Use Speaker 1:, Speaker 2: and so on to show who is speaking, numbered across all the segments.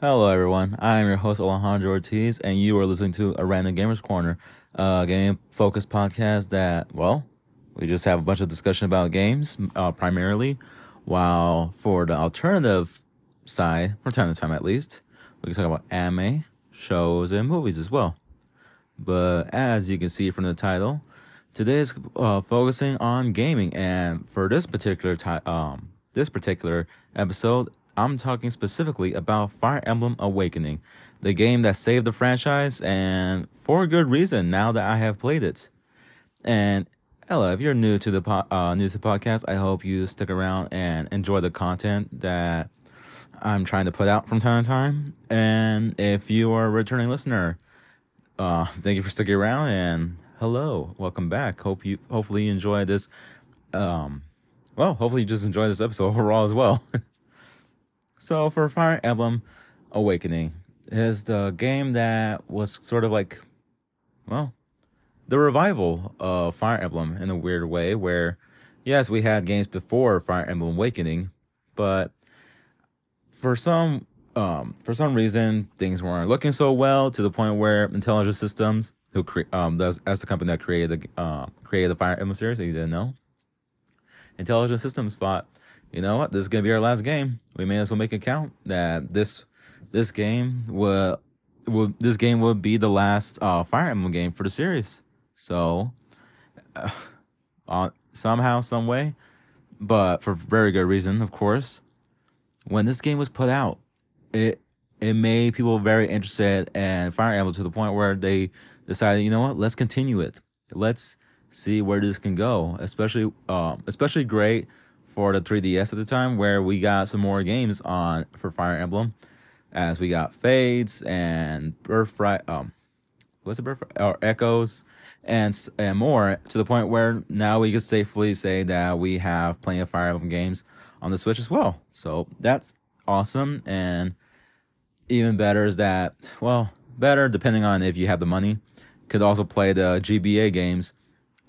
Speaker 1: Hello, everyone. I am your host, Alejandro Ortiz, and you are listening to a Random Gamers Corner, a game focused podcast that, well, we just have a bunch of discussion about games, uh, primarily, while for the alternative side, from time to time at least, we can talk about anime, shows, and movies as well. But as you can see from the title, today is uh, focusing on gaming, and for this particular ti- um this particular episode, I'm talking specifically about Fire Emblem Awakening, the game that saved the franchise, and for good reason. Now that I have played it, and Ella, if you're new to the po- uh, new to the podcast, I hope you stick around and enjoy the content that I'm trying to put out from time to time. And if you are a returning listener, uh, thank you for sticking around and hello, welcome back. Hope you hopefully you enjoy this. Um, well, hopefully you just enjoy this episode overall as well. so for Fire Emblem Awakening is the game that was sort of like, well, the revival of Fire Emblem in a weird way. Where, yes, we had games before Fire Emblem Awakening, but for some um, for some reason things weren't looking so well to the point where Intelligent Systems, who cre- um, that's, that's the company that created the uh, created the Fire Emblem series, that you didn't know. Intelligent Systems thought, you know what, this is gonna be our last game. We may as well make it count. That this this game will will this game will be the last uh, Fire Emblem game for the series. So, uh, uh, somehow, some way, but for very good reason, of course. When this game was put out, it it made people very interested in Fire Emblem to the point where they decided, you know what, let's continue it. Let's see where this can go. Especially, um, especially great for the 3DS at the time, where we got some more games on for Fire Emblem, as we got Fates and Birthright. Um, what's it Birthright or Echoes and and more to the point where now we can safely say that we have plenty of Fire Emblem games on the Switch as well. So that's awesome and even better is that well better depending on if you have the money could also play the gba games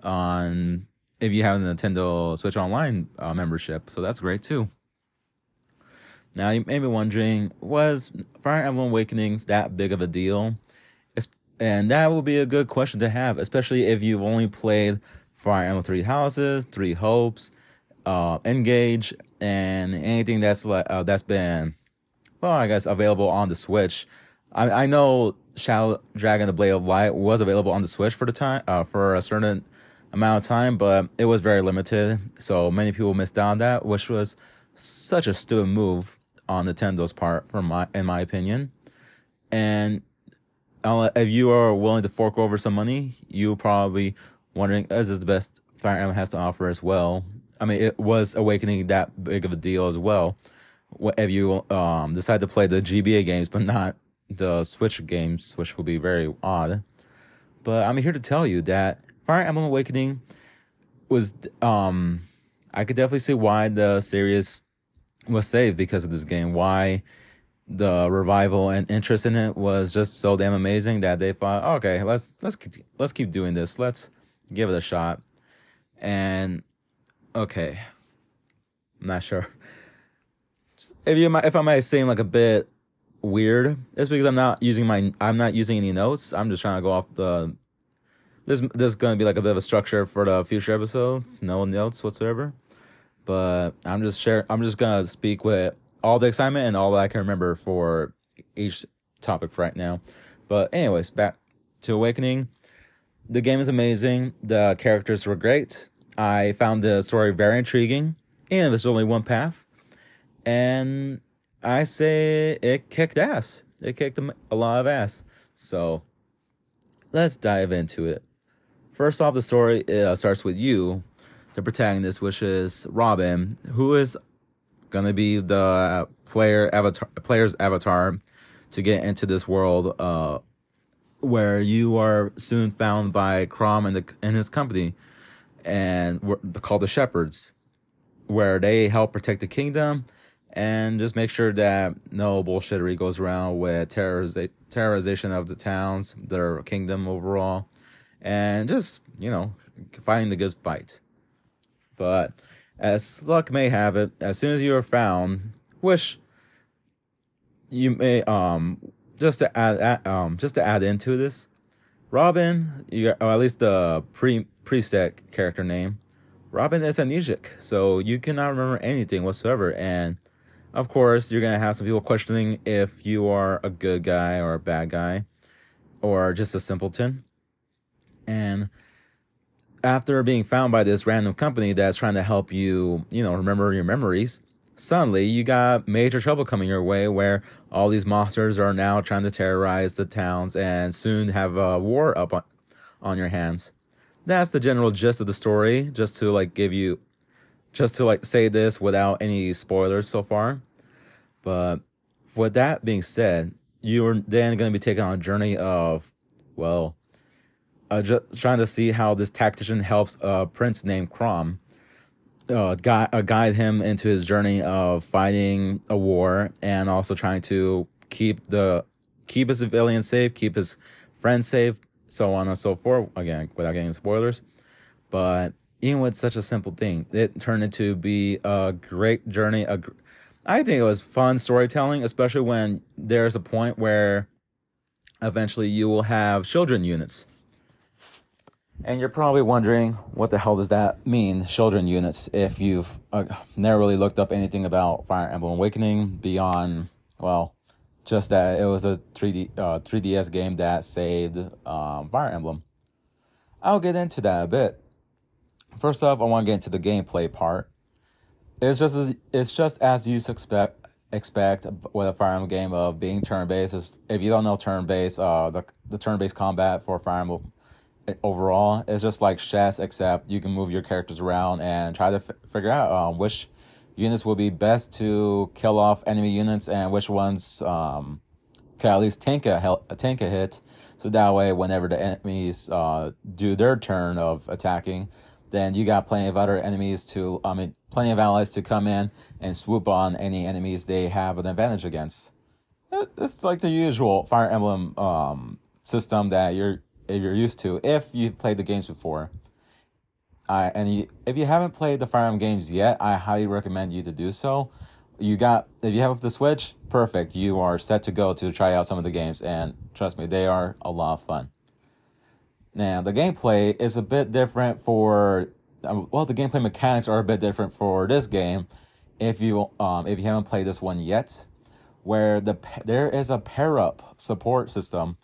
Speaker 1: on if you have the nintendo switch online uh, membership. So that's great too. Now you may be wondering was fire emblem awakenings that big of a deal? And that would be a good question to have especially if you've only played fire emblem three houses three hopes uh engage and anything that's like uh, that's been well, I guess available on the Switch. I, I know Shadow Dragon: The Blade of Light was available on the Switch for the time uh, for a certain amount of time, but it was very limited. So many people missed out on that, which was such a stupid move on Nintendo's part, from my in my opinion. And uh, if you are willing to fork over some money, you probably wondering is this the best Fire Emblem has to offer as well. I mean, it was Awakening that big of a deal as well if you um decide to play the GBA games but not the Switch games, which will be very odd. But I'm here to tell you that Fire Emblem Awakening was um I could definitely see why the series was saved because of this game. Why the revival and interest in it was just so damn amazing that they thought, okay, let's let's let's keep doing this. Let's give it a shot. And okay, I'm not sure if you if I might seem like a bit weird, it's because I'm not using my I'm not using any notes. I'm just trying to go off the. This is gonna be like a bit of a structure for the future episodes. No one notes whatsoever, but I'm just share. I'm just gonna speak with all the excitement and all that I can remember for each topic right now. But anyways, back to Awakening. The game is amazing. The characters were great. I found the story very intriguing, and there's only one path and I say it kicked ass. It kicked a lot of ass. So let's dive into it. First off, the story uh, starts with you, the protagonist, which is Robin, who is gonna be the player avatar, player's avatar to get into this world, uh, where you are soon found by Chrom and the and his company, and called the Shepherds, where they help protect the kingdom and just make sure that no bullshittery goes around with terroriza- terrorization of the towns, their kingdom overall, and just you know fighting the good fight. But as luck may have it, as soon as you are found, which you may um just to add, um just to add into this, Robin, you or at least the pre preset character name, Robin is amnesic, so you cannot remember anything whatsoever. And of course, you're gonna have some people questioning if you are a good guy or a bad guy, or just a simpleton. And after being found by this random company that's trying to help you, you know, remember your memories, suddenly you got major trouble coming your way where all these monsters are now trying to terrorize the towns and soon have a war up on, on your hands. That's the general gist of the story, just to like give you just to like say this without any spoilers so far. But with that being said, you're then going to be taken on a journey of, well, uh, just trying to see how this tactician helps a prince named Chrom uh, guide, uh, guide him into his journey of fighting a war and also trying to keep the keep his civilians safe, keep his friends safe, so on and so forth. Again, without getting spoilers, but even with such a simple thing, it turned into be a great journey. A, I think it was fun storytelling, especially when there's a point where eventually you will have children units and you're probably wondering, what the hell does that mean, children units, if you've uh, never really looked up anything about Fire Emblem Awakening beyond, well, just that it was a 3D, uh, 3DS game that saved um, Fire Emblem. I'll get into that a bit. First off, I want to get into the gameplay part. It's just as, it's just as you expect expect with a Fire Emblem game of being turn based. If you don't know turn based, uh, the the turn based combat for Fire Emblem overall. It's just like chess, except you can move your characters around and try to f- figure out um, which units will be best to kill off enemy units and which ones um, can at least tank a, hel- tank a hit. So that way, whenever the enemies uh, do their turn of attacking, then you got plenty of other enemies to, I mean, plenty of allies to come in and swoop on any enemies they have an advantage against. It's like the usual Fire Emblem um, system that you're if you're used to if you've played the games before. I and you, if you haven't played the Fire Emblem games yet, I highly recommend you to do so. You got if you have the Switch, perfect. You are set to go to try out some of the games, and trust me, they are a lot of fun. Now the gameplay is a bit different for um, well, the gameplay mechanics are a bit different for this game. If you um if you haven't played this one yet, where the there is a pair up support system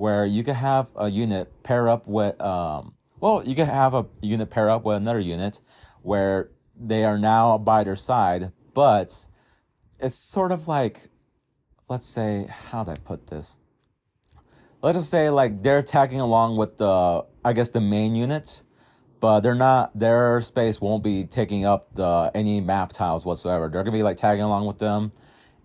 Speaker 1: where you can have a unit pair up with um well you can have a unit pair up with another unit where they are now by their side but it's sort of like let's say how do i put this? Let's just say like they're tagging along with the i guess the main units but they're not their space won't be taking up the any map tiles whatsoever. They're gonna be like tagging along with them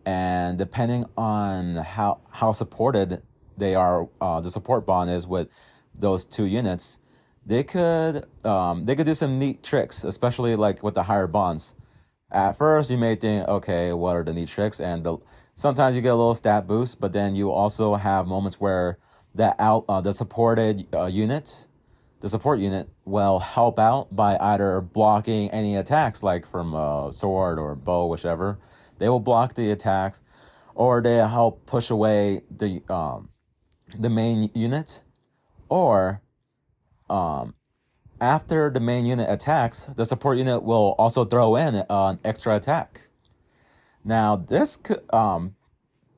Speaker 1: and depending on how how supported they are uh, the support bond is with those two units, they could um, they could do some neat tricks, especially like with the higher bonds. At first, you may think, okay, what are the neat tricks? And the, sometimes you get a little stat boost, but then you also have moments where that out uh, the supported uh, unit, the support unit, will help out by either blocking any attacks, like from a sword or bow, whichever. They will block the attacks, or they help push away the um, the main unit, or um, after the main unit attacks, the support unit will also throw in an extra attack. Now this um,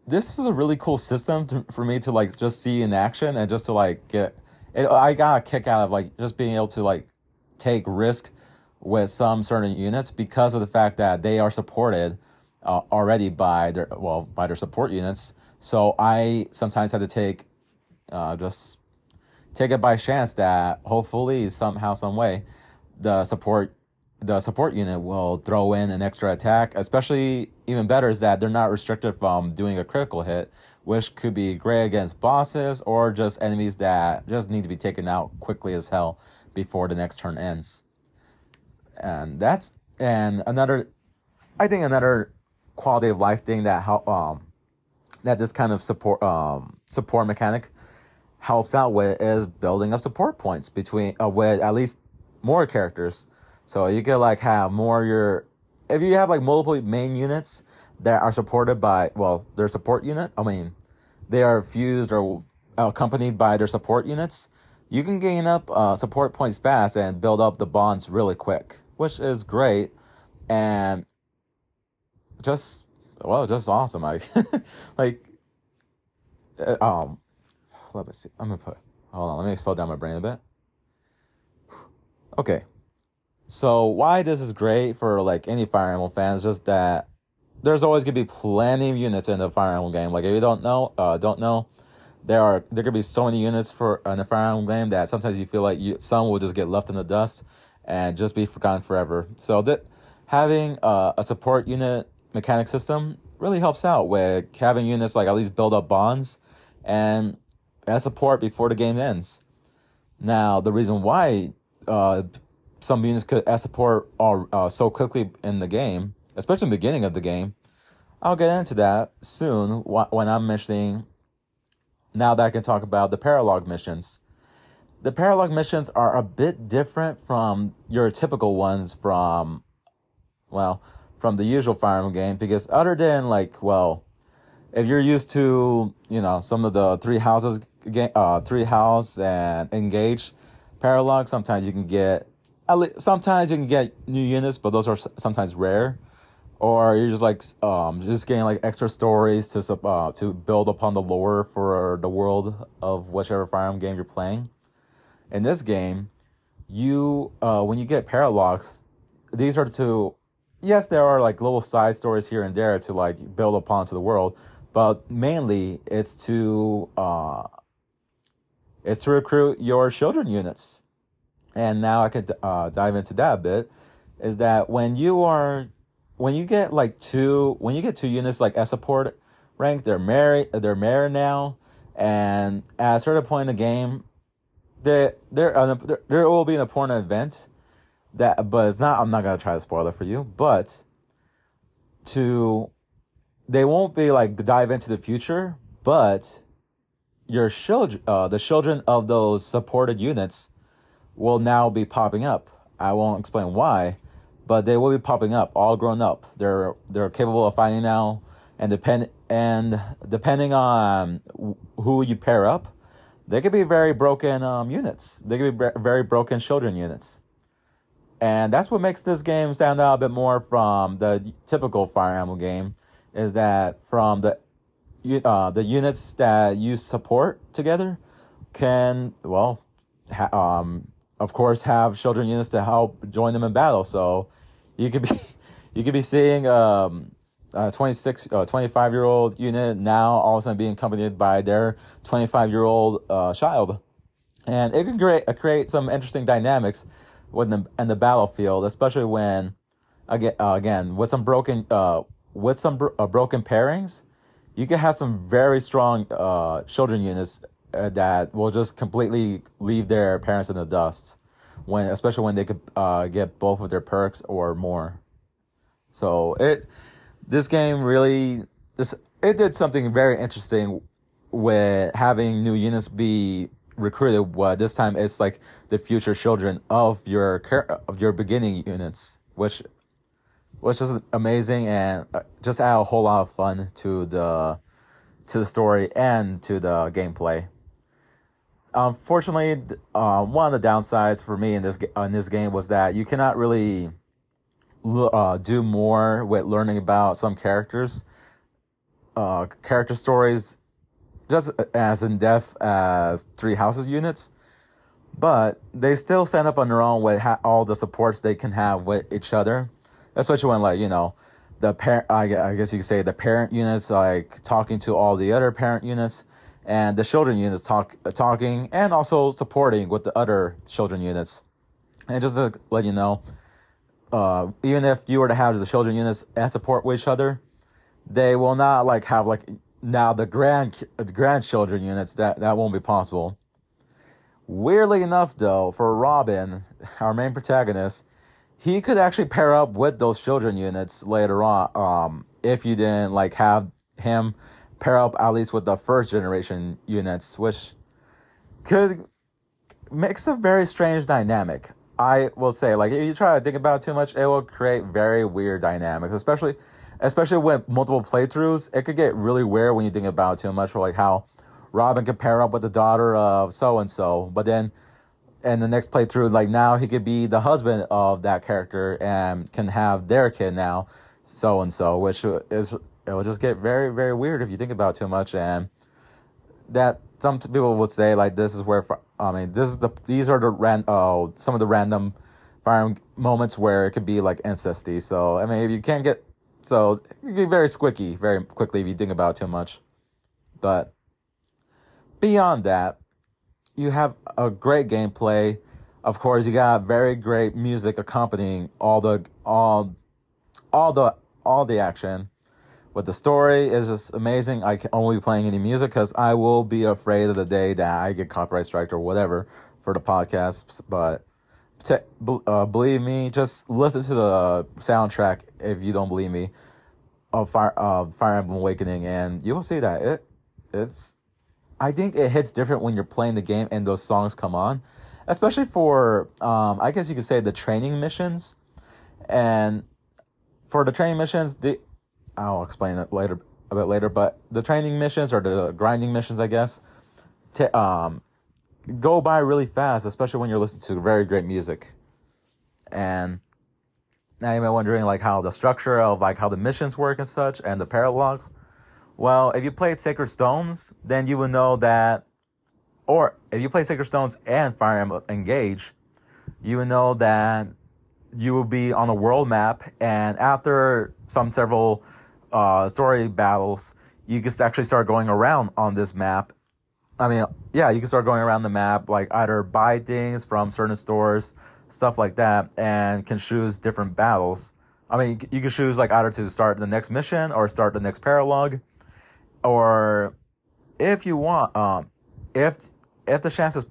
Speaker 1: this is a really cool system to, for me to like just see in action and just to like get it. I got a kick out of like just being able to like take risk with some certain units because of the fact that they are supported uh, already by their well by their support units. So I sometimes have to take uh, just take it by chance that hopefully somehow, some way, the support the support unit will throw in an extra attack. Especially even better is that they're not restricted from doing a critical hit, which could be great against bosses or just enemies that just need to be taken out quickly as hell before the next turn ends. And that's and another, I think another quality of life thing that how um that this kind of support um support mechanic helps out with is building up support points between uh, with at least more characters. So you could like have more your if you have like multiple main units, that are supported by well their support unit. I mean, they are fused or accompanied by their support units. You can gain up uh, support points fast and build up the bonds really quick, which is great, and just well, just awesome. I like uh, um. See. I'm gonna put. Hold on. Let me slow down my brain a bit. Okay. So why this is great for like any Fire Emblem fans, just that there's always gonna be plenty of units in the Fire Emblem game. Like if you don't know, uh, don't know, there are there could be so many units for in the Fire Emblem game that sometimes you feel like you some will just get left in the dust and just be forgotten forever. So that having uh, a support unit mechanic system really helps out with having units like at least build up bonds and as support before the game ends. Now the reason why uh, some units could add support all, uh, so quickly in the game, especially in the beginning of the game. I'll get into that soon when I'm mentioning. Now that I can talk about the paralog missions. The paralog missions are a bit different from your typical ones from, well, from the usual Fire Emblem game because other than like, well, if you're used to, you know, some of the three houses, uh, three house and engage paralog, sometimes you can get sometimes you can get new units, but those are sometimes rare. Or you're just like um just getting like extra stories to uh, to build upon the lore for the world of whichever Fire Emblem game you're playing. In this game, you uh when you get paralogs, these are to yes there are like little side stories here and there to like build upon to the world, but mainly it's to uh it's to recruit your children units and now I could uh, dive into that a bit, is that when you are, when you get like two, when you get two units like S support rank, they're married, they're married now, and at a certain point in the game, there there, there will be an important event that, but it's not. I'm not gonna try to spoil it for you, but to they won't be like dive into the future, but your children, uh, the children of those supported units will now be popping up. I won't explain why, but they will be popping up, all grown up. They're they're capable of fighting now, and depend and depending on who you pair up, they could be very broken um, units. They could be very broken children units, and that's what makes this game stand out a bit more from the typical Fire Emblem game. Is that from the uh, the units that you support together can well ha- um, of course, have children units to help join them in battle. So you could be you could be seeing um, a 26, uh, 25 year old unit now all of a sudden being accompanied by their 25 year old uh, child. And it can create, uh, create some interesting dynamics with the, in the battlefield, especially when, again, uh, again with some broken, uh, with some bro- uh, broken pairings, you can have some very strong children units uh, that will just completely leave their parents in the dust when especially when they could uh, get both of their perks or more. So it this game really this it did something very interesting with having new units be recruited but this time it's like the future children of your of your beginning units which which is amazing and uh, just add a whole lot of fun to the to the story and to the gameplay unfortunately, uh, one of the downsides for me in this in this game was that you cannot really uh, do more with learning about some characters, uh, character stories, just as in depth as Three Houses units. But they still stand up on their own with ha- all the supports they can have with each other, especially when like you know the parent. I guess you could say the parent units like talking to all the other parent units and the children units talk talking and also supporting with the other children units. And just to let you know, uh, even if you were to have the children units and support with each other, they will not like have like now the grand grandchildren units that that won't be possible. Weirdly enough, though, for Robin, our main protagonist, he could actually pair up with those children units later on. Um, if you didn't like have him pair up at least with the first generation units, which could makes a very strange dynamic. I will say, like, if you try to think about it too much, it will create very weird dynamics, especially especially with multiple playthroughs, it could get really weird when you think about it too much. For like how Robin could pair up with the daughter of so and so, but then in the next playthrough, like now he could be the husband of that character and can have their kid now, so and so, which is it will just get very very weird if you think about it too much and that some people would say like this is where I mean this is the these are the ran oh some of the random fire moments where it could be like incesty. So I mean if you can't get so get very squicky very quickly if you think about too much. But beyond that, you have a great gameplay. Of course, you got very great music accompanying all the all all the all the action. But the story is just amazing. I can only be playing any music because I will be afraid of the day that I get copyright striked or whatever for the podcast. But uh, believe me, just listen to the soundtrack if you don't believe me of Fire uh, Fire Emblem Awakening, and you will see that it it's. I think it hits different when you're playing the game and those songs come on, especially for um, I guess you could say the training missions, and for the training missions, the I'll explain it later a bit later. But the training missions or the grinding missions, I guess, um, go by really fast, especially when you're listening to very great music. And now you may be wondering like how the structure of like how the missions work and such, and the paralogs. Well, if you played Sacred Stones, then you would know that, or if you play Sacred Stones and Fire Emblem Engage, you would know that you will be on a world map, and after some several uh, story battles, you can actually start going around on this map. I mean, yeah, you can start going around the map, like either buy things from certain stores, stuff like that, and can choose different battles. I mean, you can choose like either to start the next mission or start the next paralog, or if you want, um, if if the chances,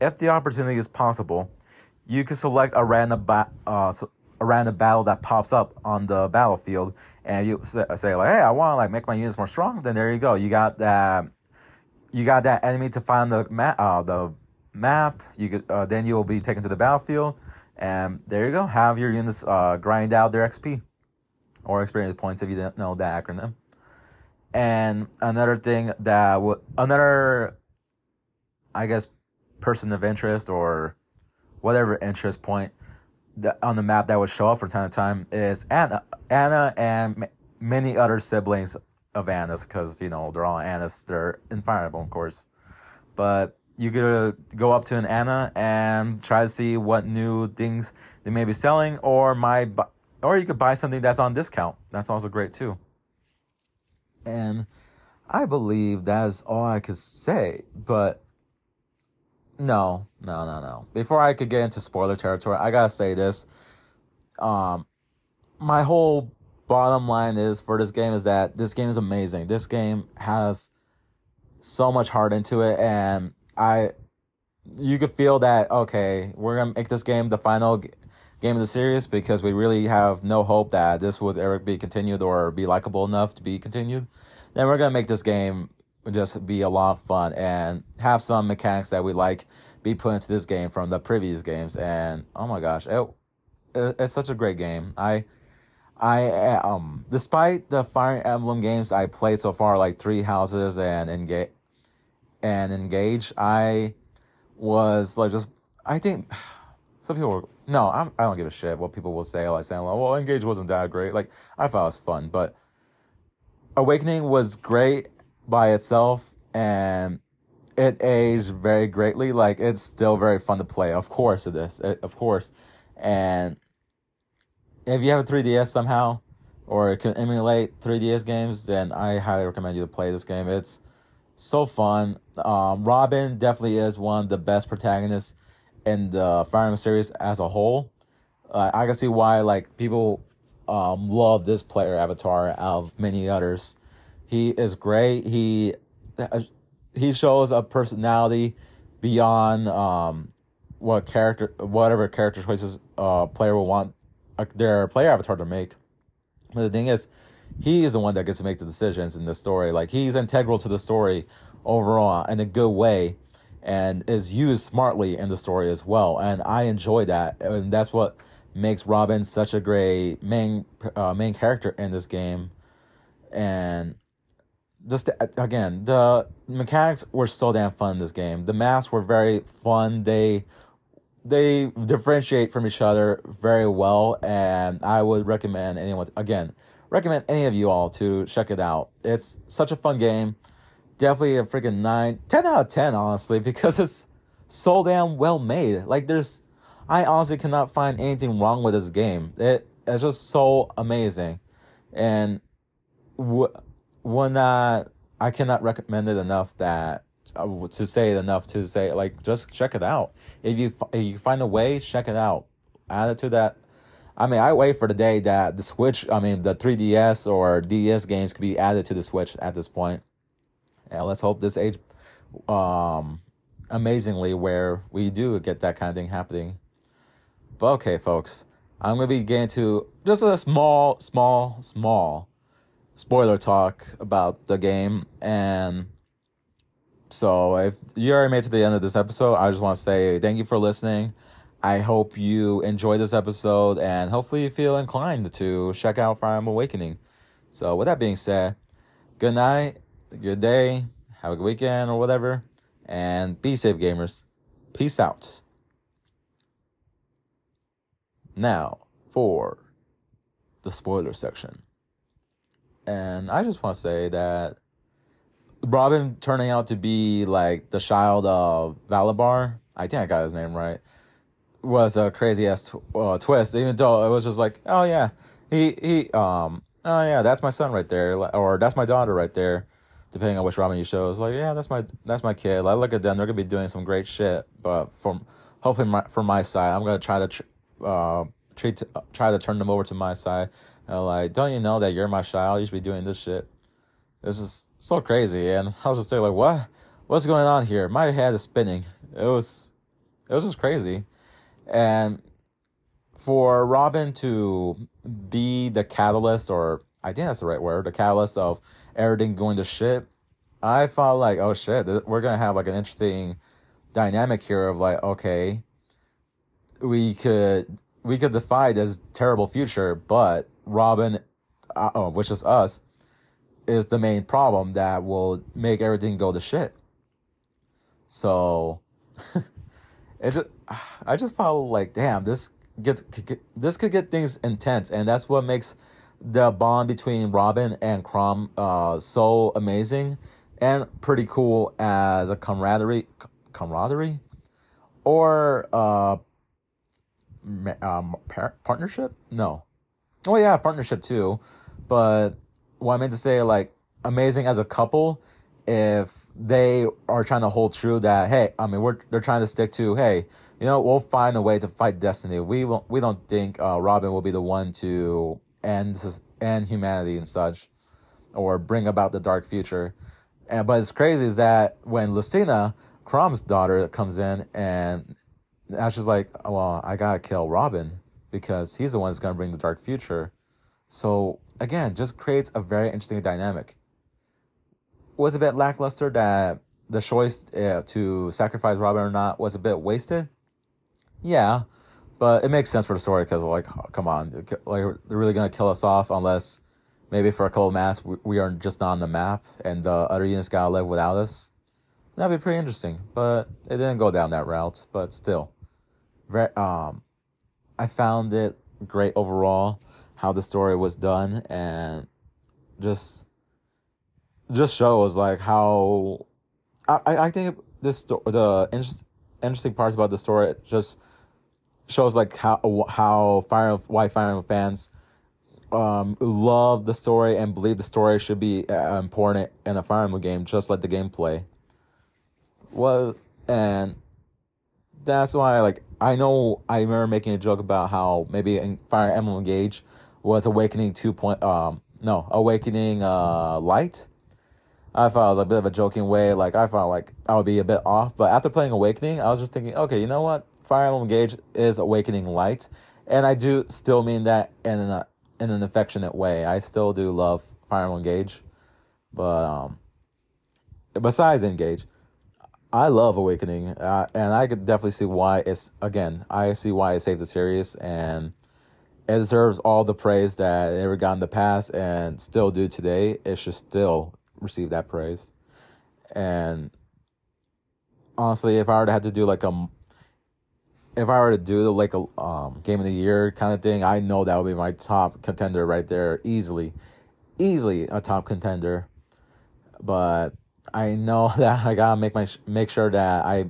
Speaker 1: if the opportunity is possible, you can select a random ba- uh, a random battle that pops up on the battlefield, and you say like, "Hey, I want to like make my units more strong." Then there you go. You got that. You got that enemy to find the map. Uh, the map. You could uh, then you will be taken to the battlefield, and there you go. Have your units uh, grind out their XP or experience points if you didn't know that acronym. And another thing that would another, I guess, person of interest or whatever interest point that on the map that would show up from time to time is Anna, Anna, and many other siblings of Anna's because you know they're all Anna's. They're in of course, but you could uh, go up to an Anna and try to see what new things they may be selling, or my, or you could buy something that's on discount. That's also great too. And I believe that is all I could say, but no, no, no, no. Before I could get into spoiler territory, I gotta say this. Um, my whole bottom line is for this game is that this game is amazing. This game has so much heart into it, and I, you could feel that okay, we're gonna make this game the final game of the series because we really have no hope that this would ever be continued or be likable enough to be continued. Then we're gonna make this game just be a lot of fun and have some mechanics that we like be put into this game from the previous games. And oh my gosh, it, it it's such a great game. I I um despite the Fire Emblem games I played so far, like Three Houses and Engage and Engage, I was like just I think some people were no, I'm, I don't give a shit what people will say. Like saying, well, Engage wasn't that great. Like I thought it was fun, but Awakening was great by itself and it aged very greatly. Like it's still very fun to play. Of course it is. It, of course. And if you have a 3DS somehow or can emulate 3DS games, then I highly recommend you to play this game. It's so fun. Um, Robin definitely is one of the best protagonists in the Fire Emblem series as a whole. Uh, I can see why like people um, love this player avatar of many others. He is great. He he shows a personality beyond um, what character, whatever character choices uh player will want uh, their player avatar to make. But the thing is, he is the one that gets to make the decisions in the story. Like he's integral to the story overall in a good way, and is used smartly in the story as well. And I enjoy that, and that's what makes Robin such a great main uh, main character in this game, and just again the mechanics were so damn fun in this game. The maps were very fun. They they differentiate from each other very well, and I would recommend anyone again recommend any of you all to check it out. It's such a fun game. Definitely a freaking 9, 10 out of 10, honestly, because it's so damn well made. Like, there's, I honestly cannot find anything wrong with this game. It, it's just so amazing. And w- when uh, I cannot recommend it enough that, uh, to say it enough to say, like, just check it out. If you, if you find a way, check it out. Add it to that I mean, I wait for the day that the Switch, I mean, the 3DS or DS games could be added to the Switch at this point. And let's hope this age um, amazingly where we do get that kind of thing happening. But okay, folks, I'm to be getting to just a small, small, small spoiler talk about the game. And so if you already made to the end of this episode, I just want to say thank you for listening. I hope you enjoyed this episode and hopefully you feel inclined to check out Fire Emblem Awakening. So, with that being said, good night, good day, have a good weekend or whatever, and be safe, gamers. Peace out. Now, for the spoiler section. And I just want to say that Robin turning out to be like the child of Validar, I think I got his name right was a crazy ass uh, twist. Even though it was just like, oh yeah, he he um oh yeah, that's my son right there, or that's my daughter right there, depending on which ramen you show. It's like yeah, that's my that's my kid. I look at them; they're gonna be doing some great shit. But from hopefully my, from my side, I'm gonna try to tr- uh treat try to turn them over to my side. And like, don't you know that you're my child? You should be doing this shit. This is so crazy, and I was just like, what? What's going on here? My head is spinning. It was, it was just crazy. And for Robin to be the catalyst, or I think that's the right word, the catalyst of everything going to shit, I felt like, oh shit, we're gonna have like an interesting dynamic here of like, okay, we could we could defy this terrible future, but Robin, uh, oh, which is us, is the main problem that will make everything go to shit. So it just I just felt like damn this gets this could get things intense and that's what makes the bond between Robin and Chrom uh so amazing and pretty cool as a camaraderie camaraderie or uh um par- partnership? No. Oh yeah partnership too. But what I meant to say like amazing as a couple if they are trying to hold true that hey, I mean we're they're trying to stick to hey, you know we'll find a way to fight destiny. We won't, we don't think uh, Robin will be the one to end end humanity and such, or bring about the dark future. And but it's crazy is that when Lucina, Chrom's daughter, comes in and Ash is like, well, I gotta kill Robin because he's the one that's gonna bring the dark future. So again, just creates a very interesting dynamic was a bit lackluster that the choice uh, to sacrifice Robin or not was a bit wasted. Yeah, but it makes sense for the story because like, oh, come on, like they're really gonna kill us off unless maybe for a couple of maps we, we are just not on the map and the other units gotta live without us. That'd be pretty interesting, but it didn't go down that route. But still, very um, I found it great overall how the story was done and just just shows like how I I think this the inter- interesting parts about the story just shows like how how Fire why Fire Emblem fans um love the story and believe the story should be uh, important in a Fire Emblem game just like the gameplay. Well, and that's why like I know I remember making a joke about how maybe in Fire Emblem Engage was Awakening two point um no Awakening uh Light I thought it was a bit of a joking way. Like I felt like I would be a bit off, but after playing Awakening, I was just thinking, okay, you know what? Fire Emblem Engage is Awakening Light, and I do still mean that in an in an affectionate way. I still do love Fire Emblem Engage, but um, besides Engage, I love Awakening, uh, and I could definitely see why it's again. I see why it saved the series, and it deserves all the praise that it ever got in the past and still do today. It should still receive that praise. And honestly, if I were to have to do like a, if I were to do the like a um, game of the year kind of thing, I know that would be my top contender right there, easily, easily a top contender. But I know that I gotta make my make sure that I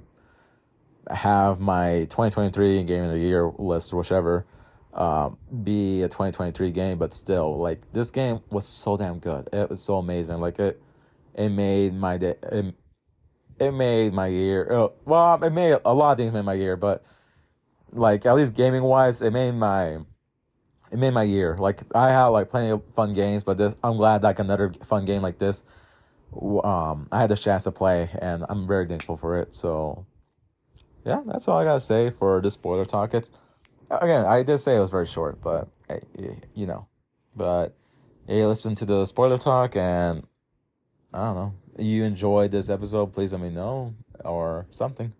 Speaker 1: have my 2023 game of the year list whichever um, be a 2023 game, but still, like this game was so damn good. It was so amazing. Like it, it made my day. It, it made my year. Oh, well, it made a lot of things made my year, but like at least gaming wise, it made my it made my year. Like I had like plenty of fun games, but this I'm glad like another fun game like this. Um, I had the chance to play, and I'm very thankful for it. So, yeah, that's all I gotta say for this spoiler talk. It's again, I did say it was very short, but you know, but hey, listen to the spoiler talk, and I don't know. You enjoyed this episode? Please let me know or something.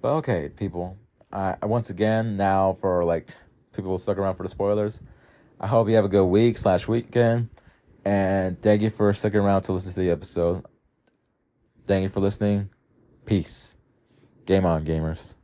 Speaker 1: But okay, people. I once again now for like people stuck around for the spoilers. I hope you have a good week slash weekend, and thank you for sticking around to listen to the episode. Thank you for listening. Peace. Game on, gamers.